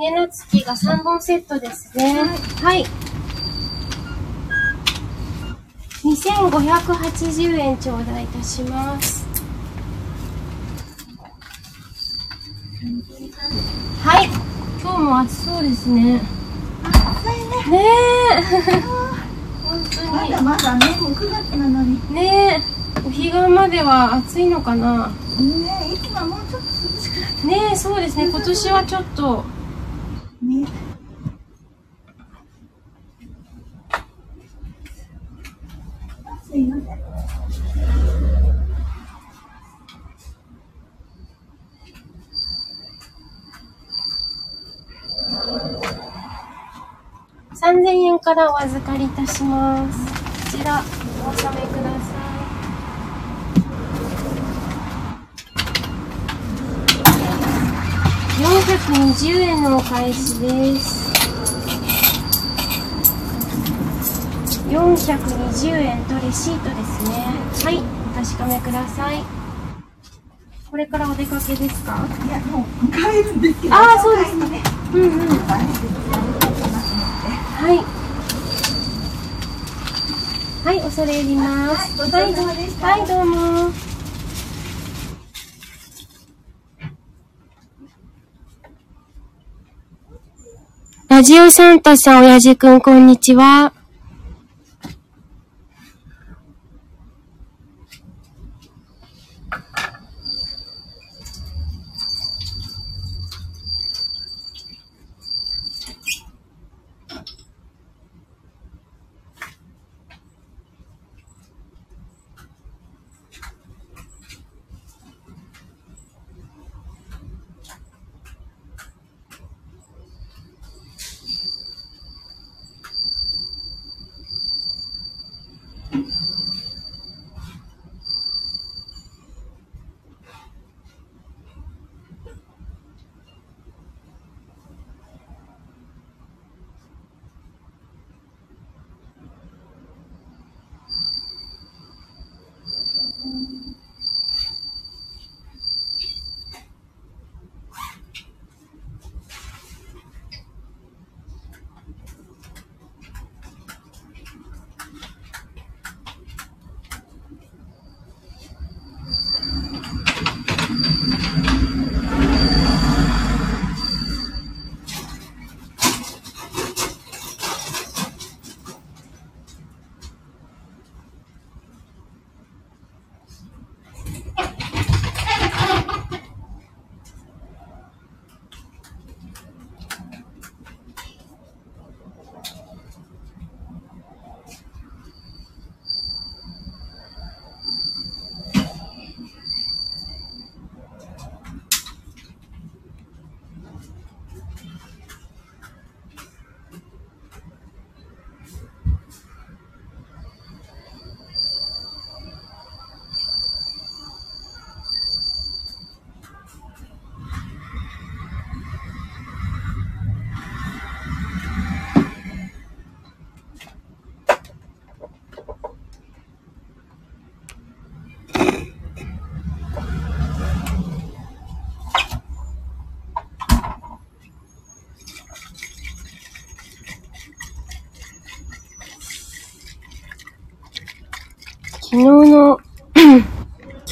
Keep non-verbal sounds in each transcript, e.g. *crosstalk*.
玉付きが3本セットですね。はい。2580円頂戴いたします。はい。今日も暑そうですね。ねえ。本当に。まだまだね、もう9月なのに。ねえ。お彼岸までは暑いのかな。ねいつもはもうちょっと涼しくなっねえ、そうですね。今年はちょっと。てね。すいません。3000円からお預かりいたします。こちら、お納めください。420円のお返しです。420円とレシートですね。はい、お確かめください。これからお出かけですか？いや、もう帰るんですけど。あーそうですかね。うんうん。はい。はい、恐れ入ります。はいはい、どうも。ラジオサンタさん、親父くん、こんにちは。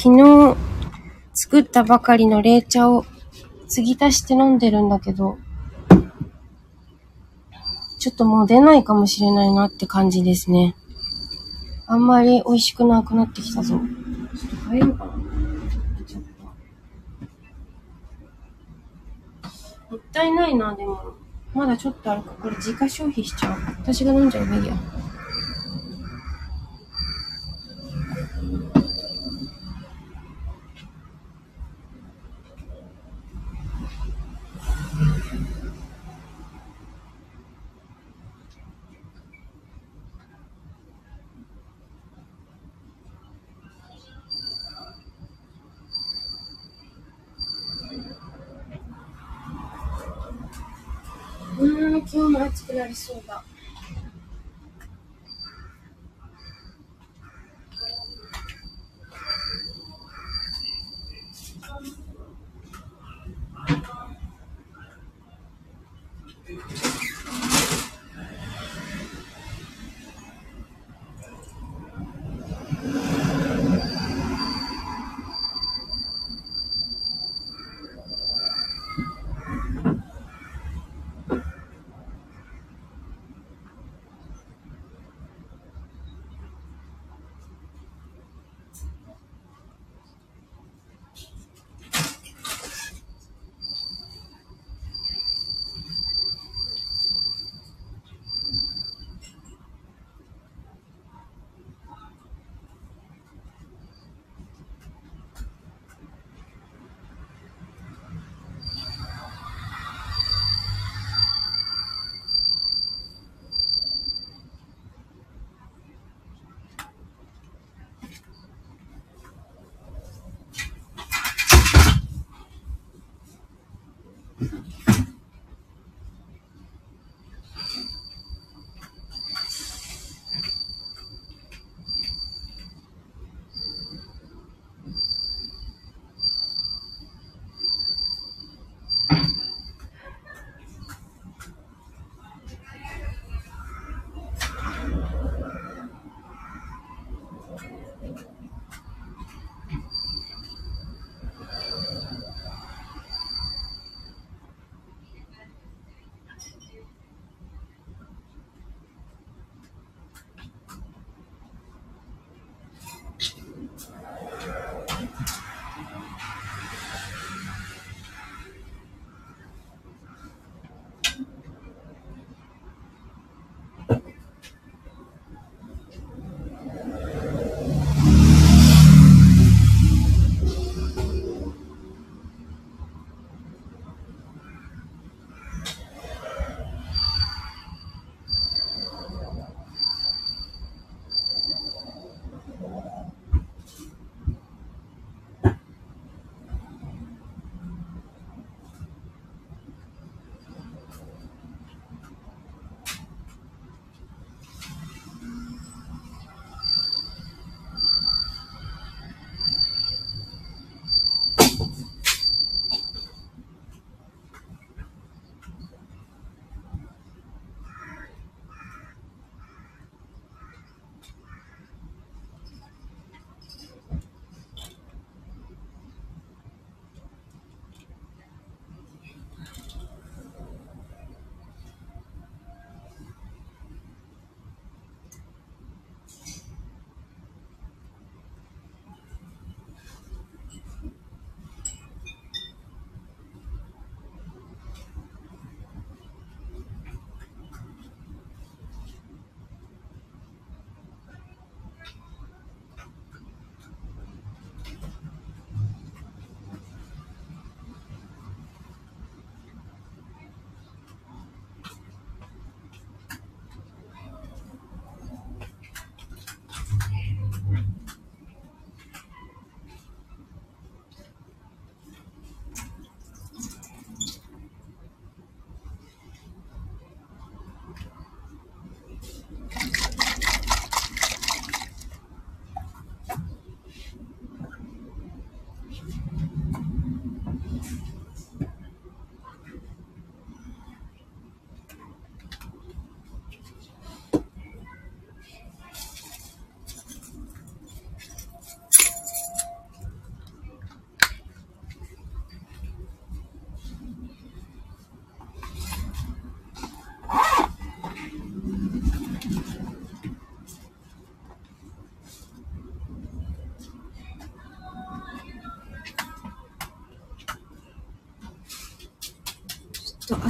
昨日作ったばかりの冷茶を継ぎ足して飲んでるんだけど、ちょっともう出ないかもしれないなって感じですね。あんまり美味しくなくなってきたぞ。ちょっと変えようかな。もったいないな、でも。まだちょっとあるか。これ自家消費しちゃう。私が飲んじゃえばいいや。今日も暑くなりそうだ。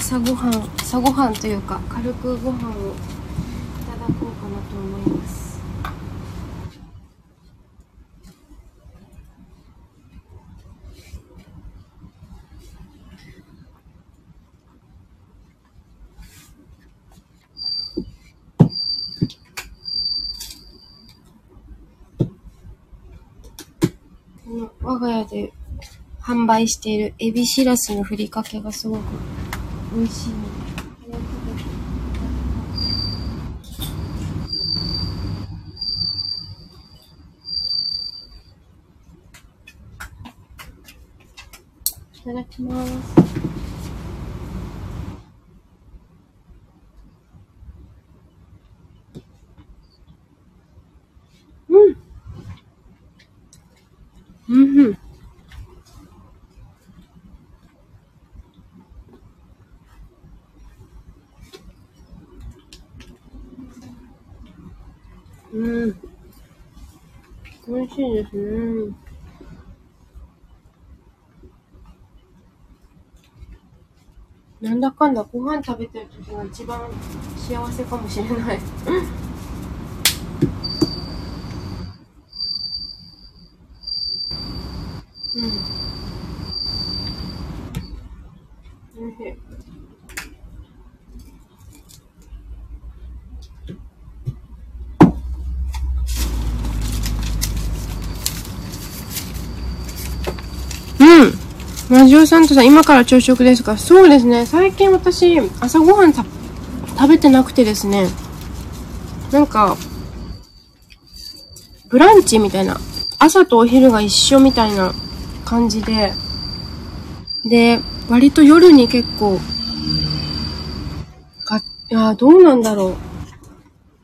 朝ごはん、朝ごはんというか、軽くご飯をいただこうかなと思います。この我が家で販売しているエビシラスのふりかけがすごく美味しいいただきます。うん。うん。うん。なんだかんだご飯食べてる時が一番幸せかもしれない。うん。おいしい。うん。マジオサンタさん、今から朝食ですかそうですね。最近私、朝ごはん食べてなくてですね。なんか、ブランチみたいな。朝とお昼が一緒みたいな感じで。で、割と夜に結構、が、いや、どうなんだろ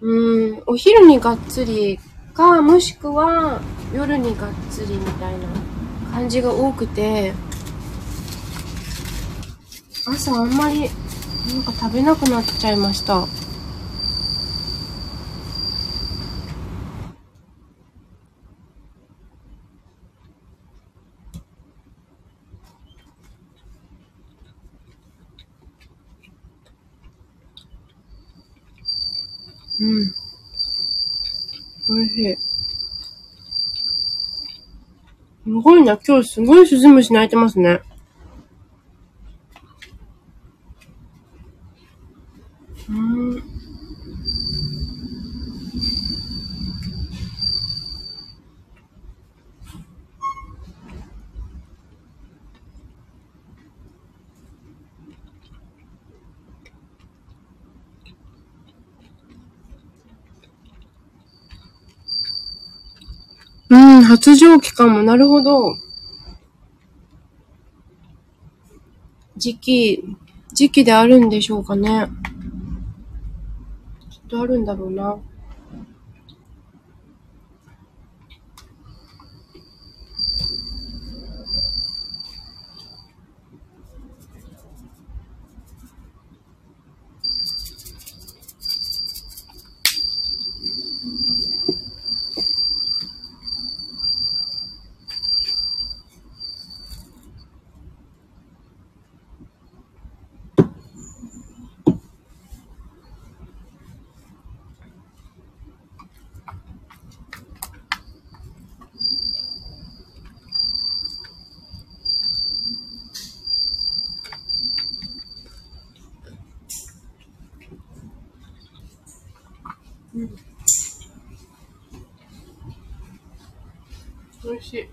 う。うーん、お昼にがっつりか、もしくは夜にがっつりみたいな感じが多くて、朝あんまりなんか食べなくなっちゃいました。うん。おいしい。すごいな、今日すごいスズムシ鳴いてますね。うん。うん、発情期かも。なるほど。時期、時期であるんでしょうかね。あるんだろうな。美味しい。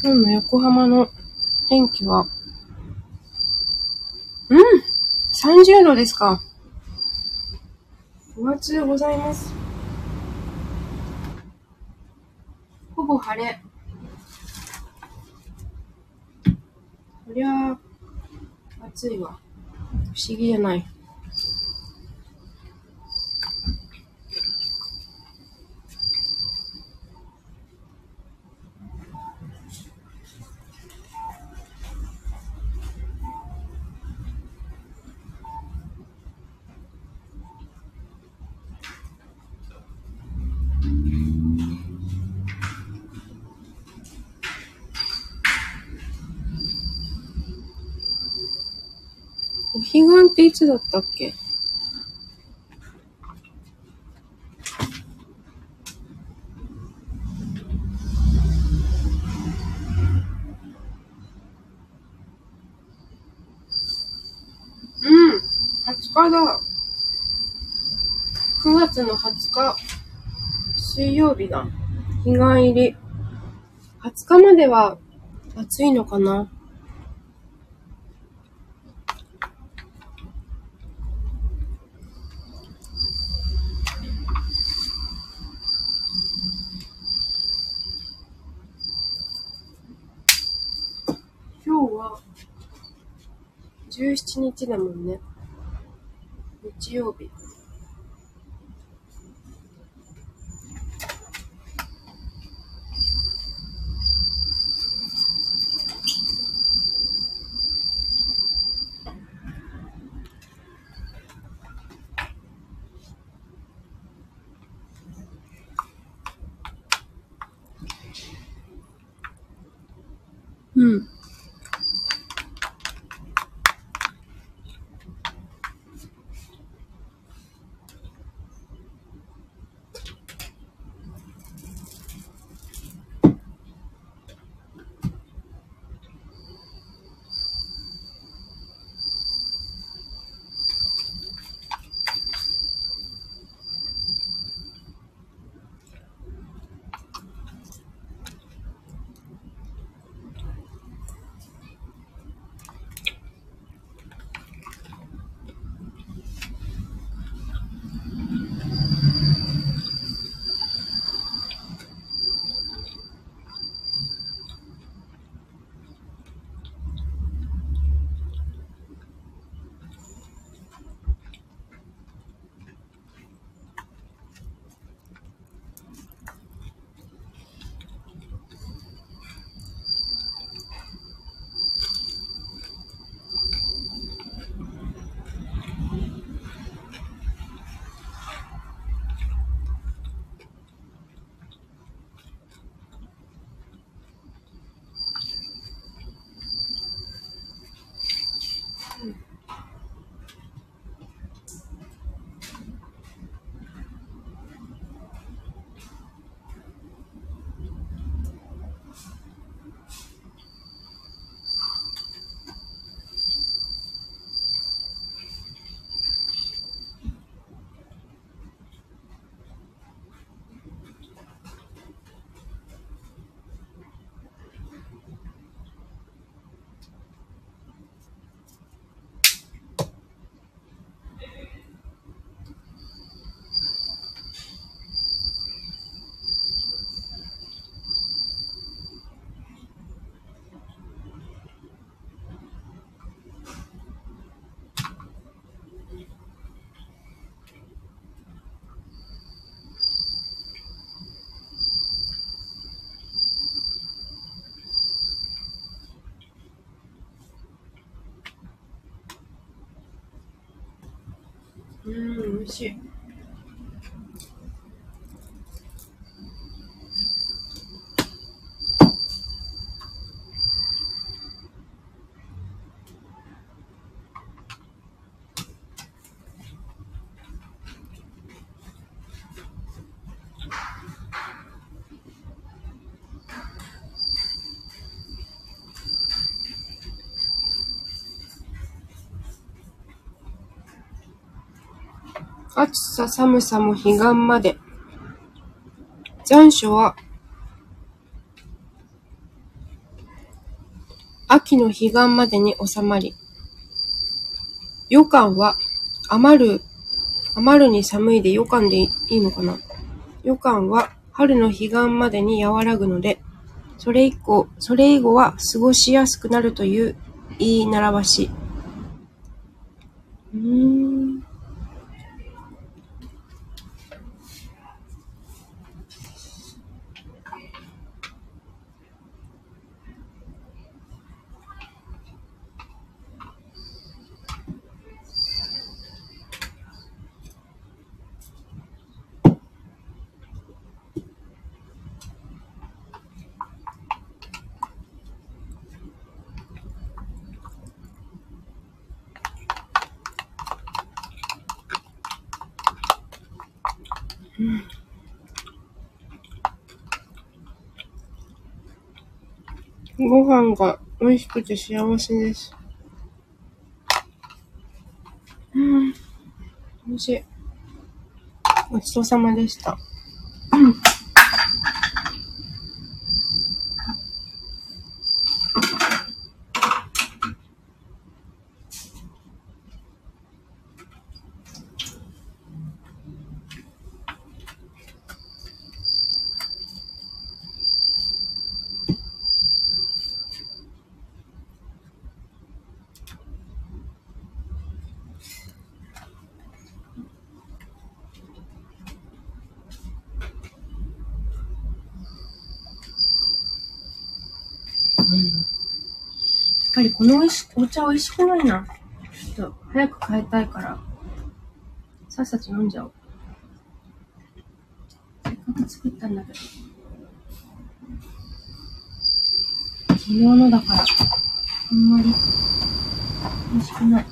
今日の横浜の天気は、うん !30 度ですか。5月でございます。ほぼ晴れ。そりゃあ、暑いわ。不思議じゃない。っていつだったっけ？うん、20日だ。9月の20日、水曜日だ。日帰り。20日までは暑いのかな今日は17日だもんね。日曜日。うん、暑さ寒さも彼岸まで。残暑は秋の彼岸までに収まり、予感は余る、余るに寒いで予感でいいのかな？予感は春の彼岸までに和らぐので、それ以降、それ以後は過ごしやすくなるという言い習わし。うーん。ご飯が美味しくて幸せです。うん。美味しい。ごちそうさまでした。このおいしお茶美味しくないな。ちょっと早く変えたいから、さっさと飲んじゃおう。せっかく作ったんだけど。昨日のだから、あんまり美味しくない。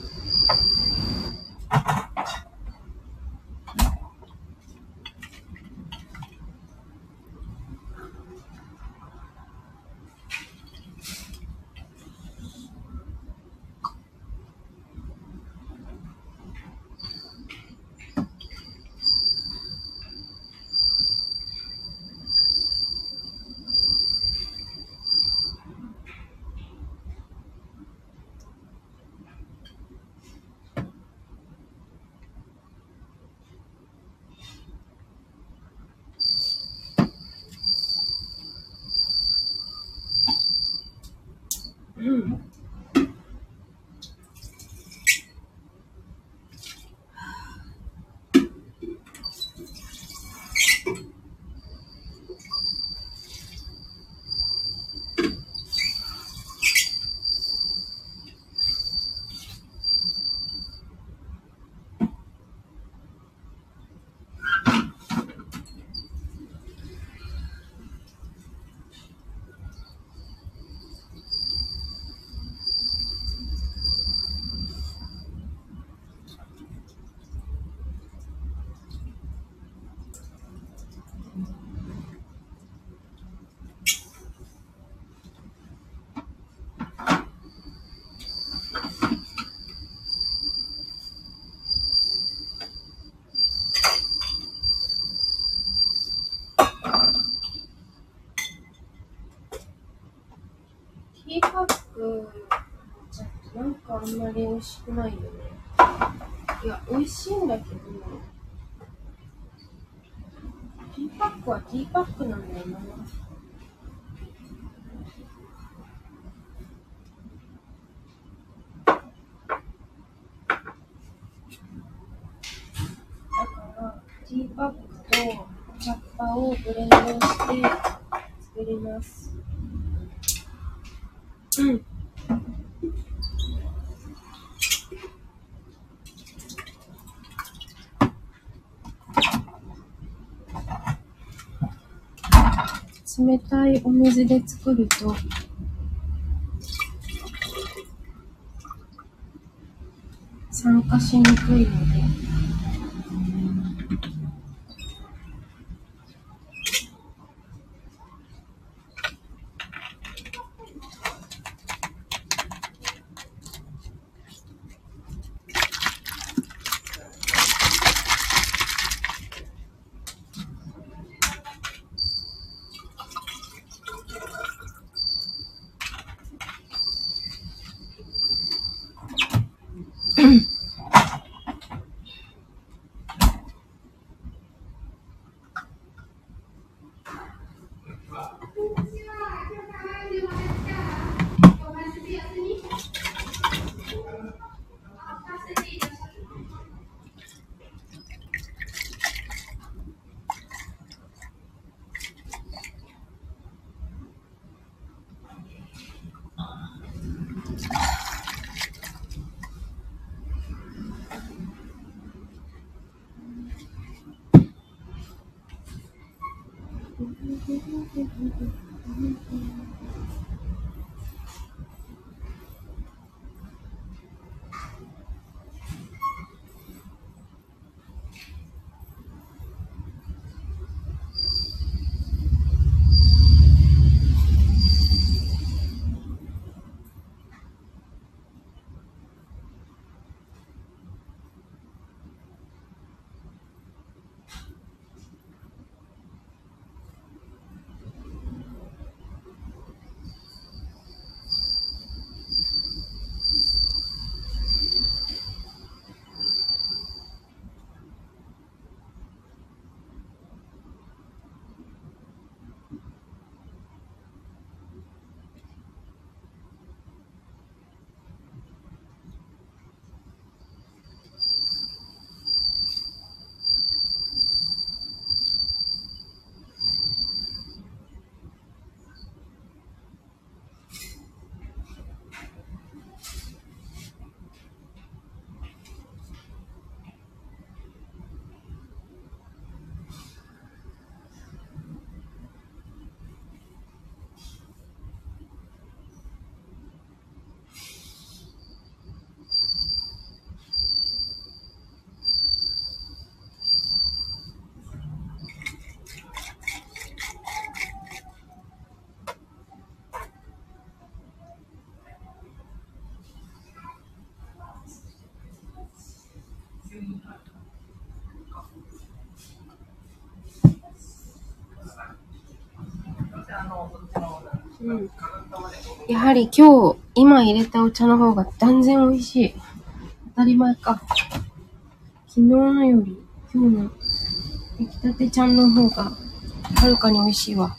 嗯。リーパックちゃってなんかあんまり美味しくないよね。いや、美味しいんだけど、ティーパックはティーパックなんだよな。水で作ると。酸化しにくいのでうん。やはり今日、今入れたお茶の方が断然美味しい。当たり前か。昨日のより、今日の出来たてちゃんの方が、はるかに美味しいわ。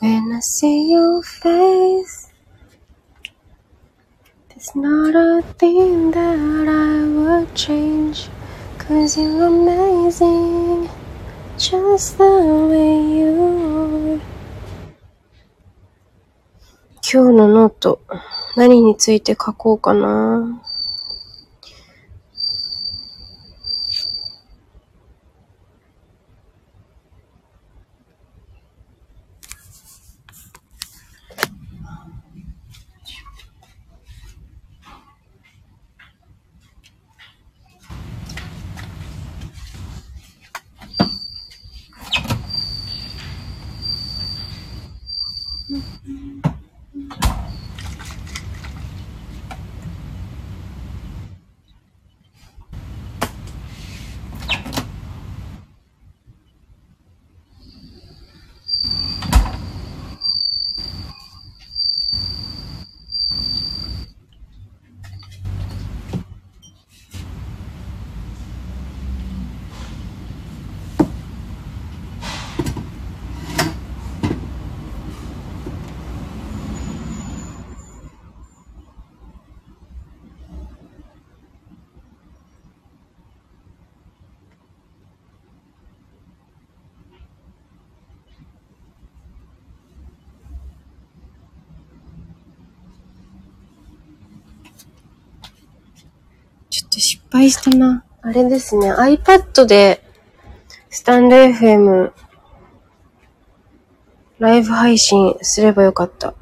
When I see your face, there's not a thing that I would change. Cause you're amazing, just the way you are. 今日のノート、何について書こうかな。敗したな。あれですね、iPad で、 stand.fm、ライブ配信すればよかった。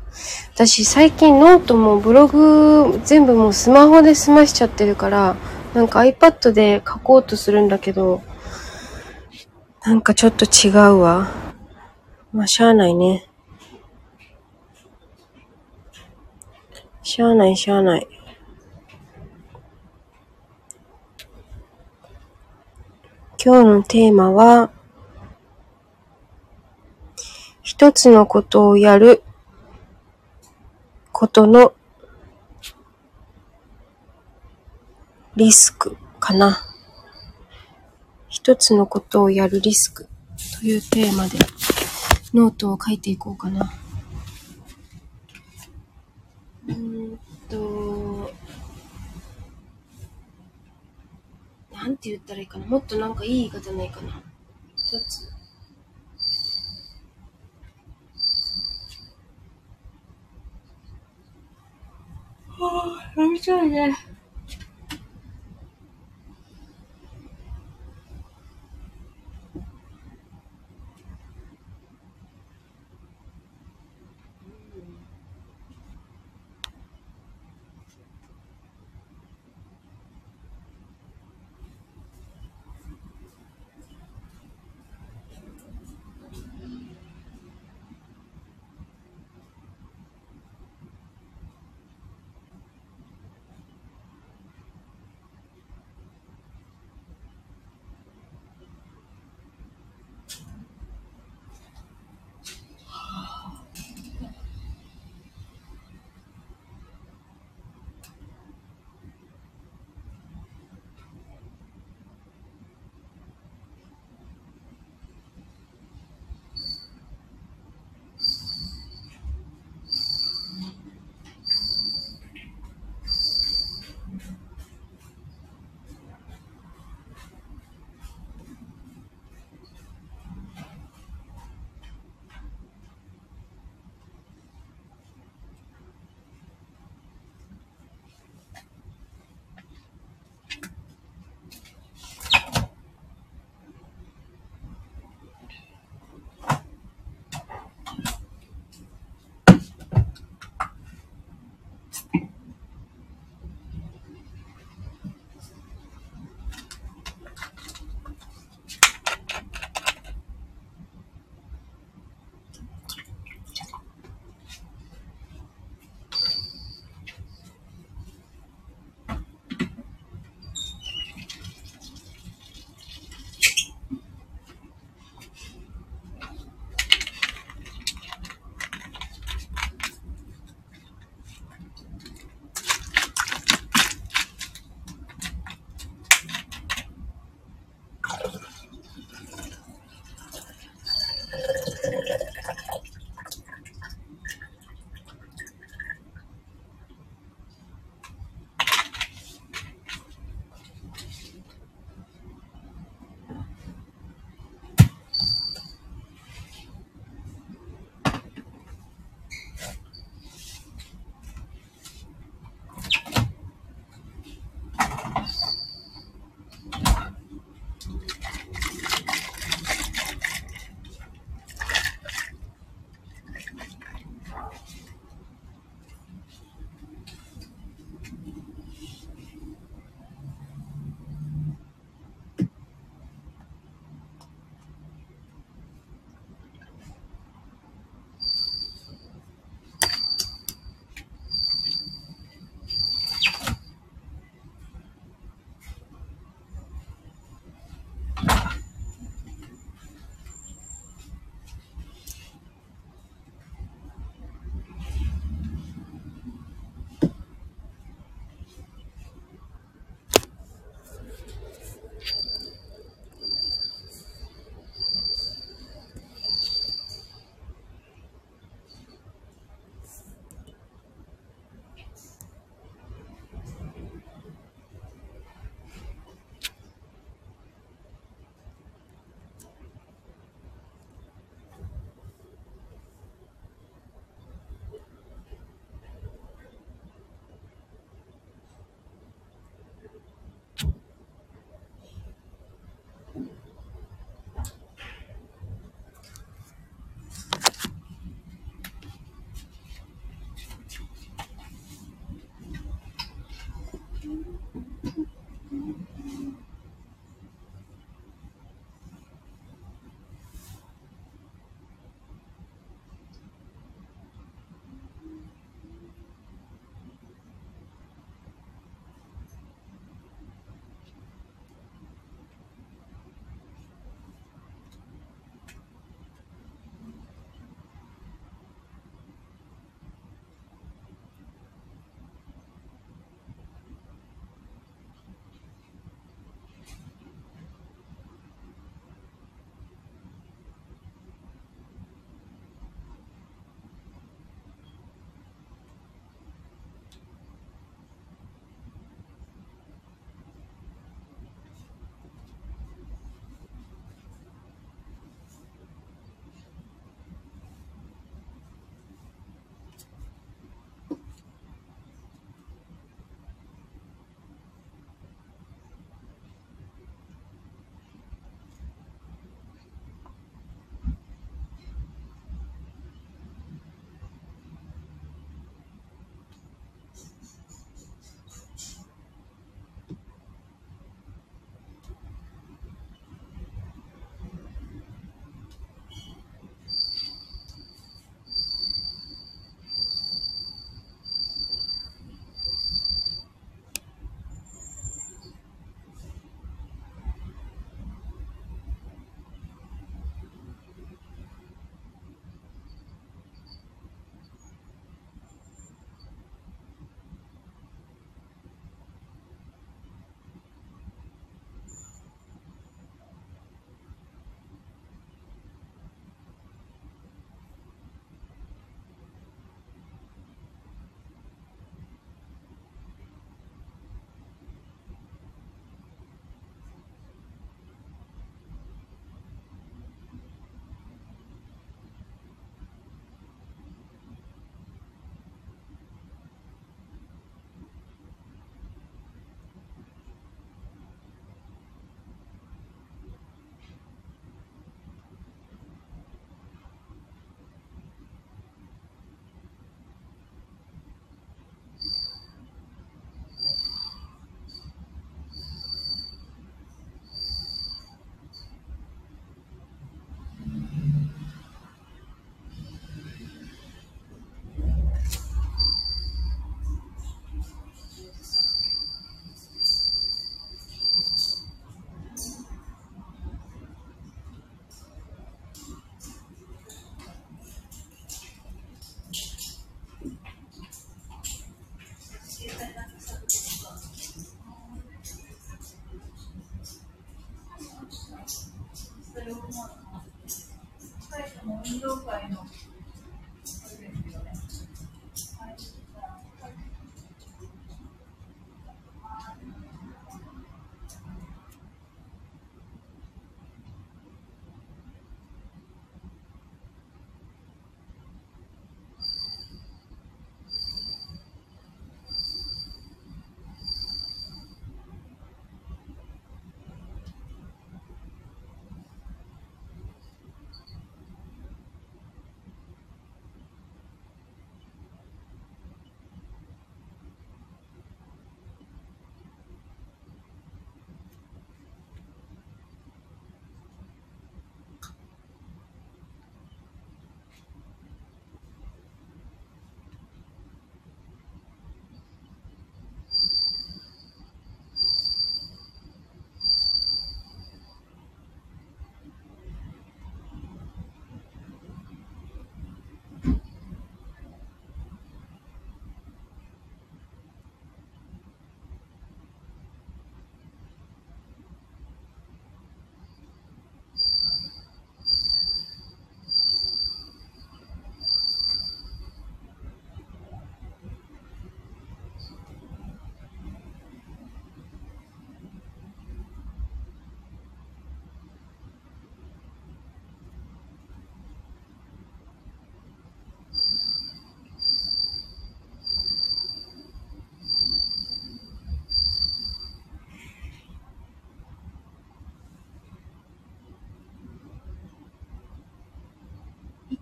私最近ノートもブログ全部もうスマホで済ましちゃってるから、なんか iPad で書こうとするんだけど、なんかちょっと違うわ。まあ、しゃあないね。しゃあないしゃあない。今日のテーマは、一つのことをやることのリスクかな。一つのことをやるリスクというテーマでノートを書いていこうかな。うんと、なんて言ったらいいかな。もっとなんかいい言い方ないかな。一つ。はあ、飲みたいね。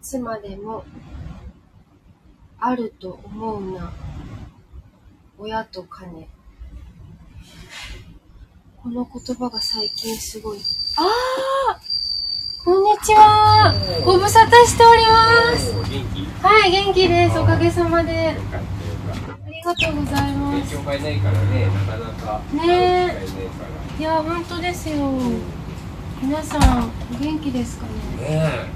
つまでもあると思うな。親と金。この言葉が最近すごい。ああこんにちは。ご無沙汰しております。元気はい元気です。おかげさまで。ありがとうございた。ます。勉強会ないからね、なかなか。ねえ。会う機会ないや本当ですよ。皆さんお元気ですかね？ら。ね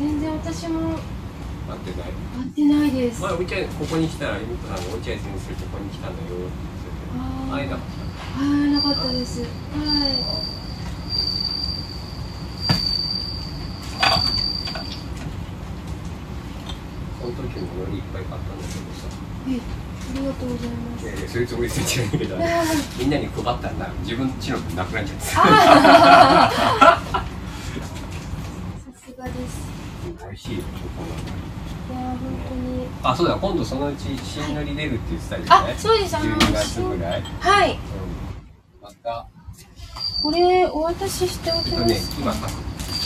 全然私もえ。待ってない。会ってないです前、お茶、ここに来たら、ゆみこさんがお茶屋先生ここに来たんだよ。あー会えなかっはい、なかったです。はい。その時も海苔いっぱい買ったんだけどさ。はい、ありがとうございます。いやいや、そういうつもりで言ってないけど *laughs* い。やもうみんなに配ったんだ。自分ちの分なくなっちゃってさ。あーさすがです。美味しいよ、チョコの。いや、本当に。あ、そうだ、今度そのうち新海苔出るって言ってたよね。あ、そうです。あの、12月ぐらい。うん。はい。また、これ、お渡ししておきまえっとねす、今か。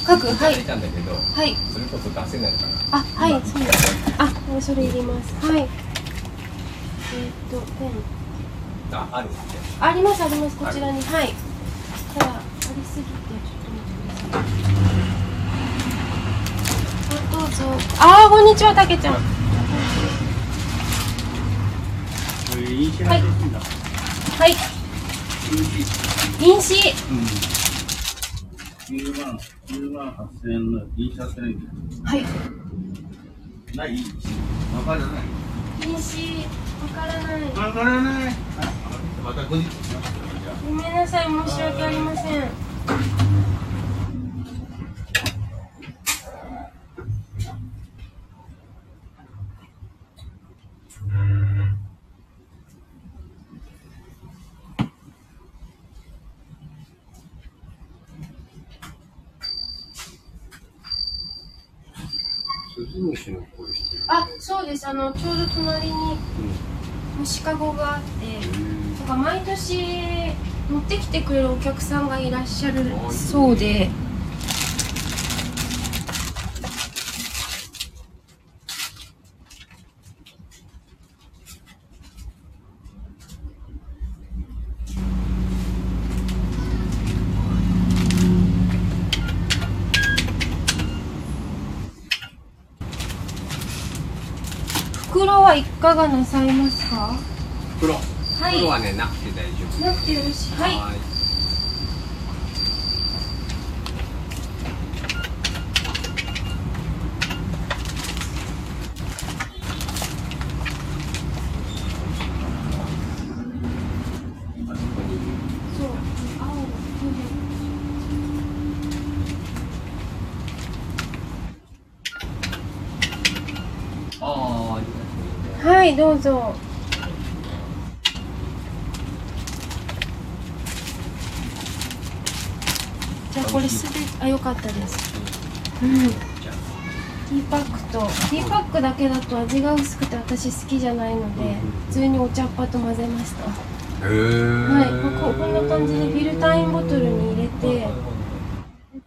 書く。書く、はいいただい。たんだけど、はい。それこそ出せないから。あ、はい、そうです。あ、もうそれいります。はい。えーっと、ペン。あ、ある。あります、あります。こちらに。はい。ただ、ありすぎて、ちょっと待ってください。あどうぞ。あー、こんにちは、たけちゃん。はい。飲酒。9万、9万8000円のツねはい。ない？わからない。飲酒。わからない。わからない。また後日。ごめんなさい、申し訳ありません。スズムシの声してる。あ、そうです。あの、ちょうど隣に虫かごがあって。なんか毎年持ってきてくれるお客さんがいらっしゃるそうで袋はいかがなさいますか？袋。はい。袋はね、なくて大丈夫。なくてよろしい。はいはーい。あそこにそう青のああ、ありがとうね。はいどうぞ。じゃあこれすべてあよかったです。うん。ティーパックとティーパックだけだと味が薄くて私好きじゃないのでうん普通にお茶っ葉と混ぜました。あ。へえ。はい。こここんな感じでフィルタインボトルに入れてで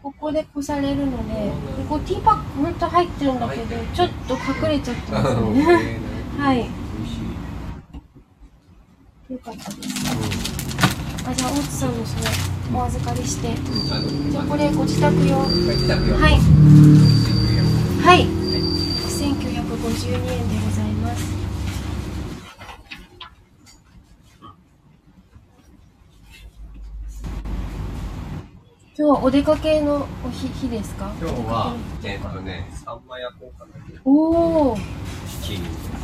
ここでこされるのででこうティーパックほんと入ってるんだけどちょっと隠れちゃってますねはい。よかったですあじゃあ大津さんのそれお預かりしてじゃあこれご自宅用は。いはい。はい1952円でございます今日はお出かけのお日日ですか？今日は、えっとね、サンマ焼こうかな。おおチーズ。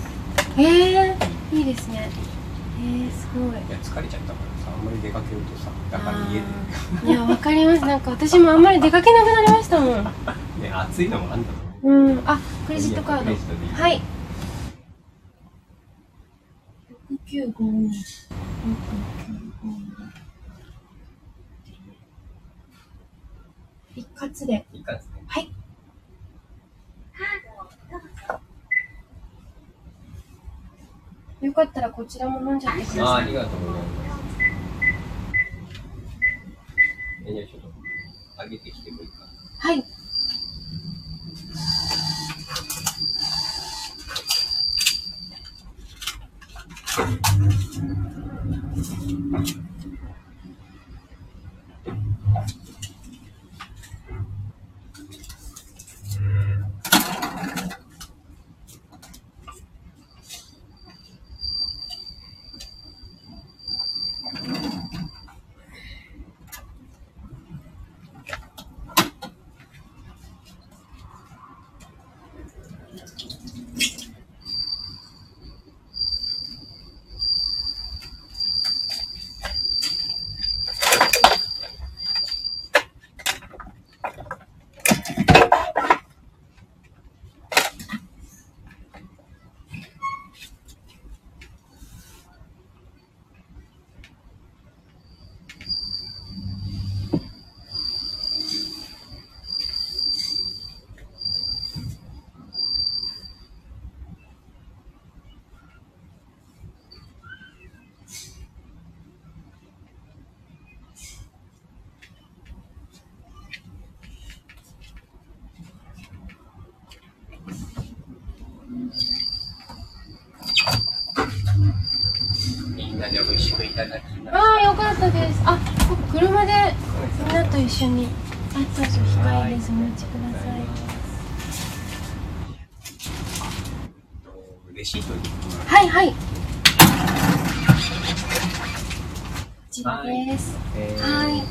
へえいいですね。へえすごい。いや、疲れちゃったからさ、あんまり出かけるとさ、だから家で。い。やわかります。なんか私もあんまり出かけなくなりましたもん。*laughs* ね、暑いのもあんだろ。う。うんあクレジットカード。はい。6952一括でいいかですね。はいよかったらこちらも飲んじゃってくだあーありがとうございます。え、じゃあちょっと、上げてきてもいいかな。はいただきました。ああ、よかったです。あ、そっか車でみんなと一緒に。あ、そうそう、控えです。お待ちください。レシートにはいはい。こちらです。えーはい。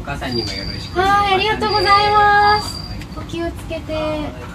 お母さんにもよろしくはい、ありがとうございます。お気をつけて。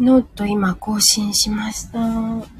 ノート今更新しました。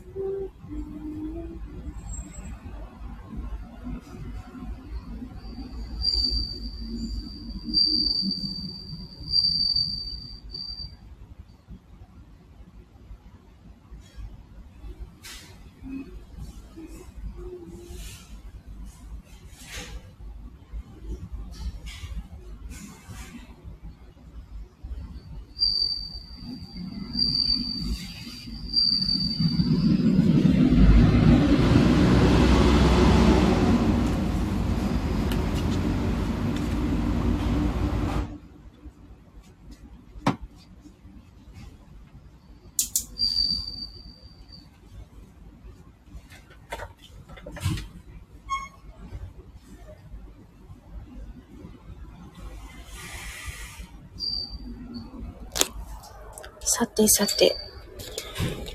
さてさて、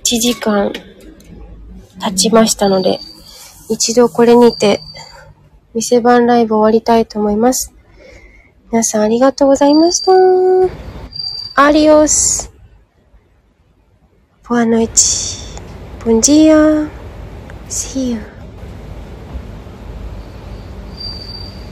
1時間経ちましたので、一度これにて、店番ライブ終わりたいと思います。皆さんありがとうございました。アリオス。ボアノイチ。ボンジーア。See you.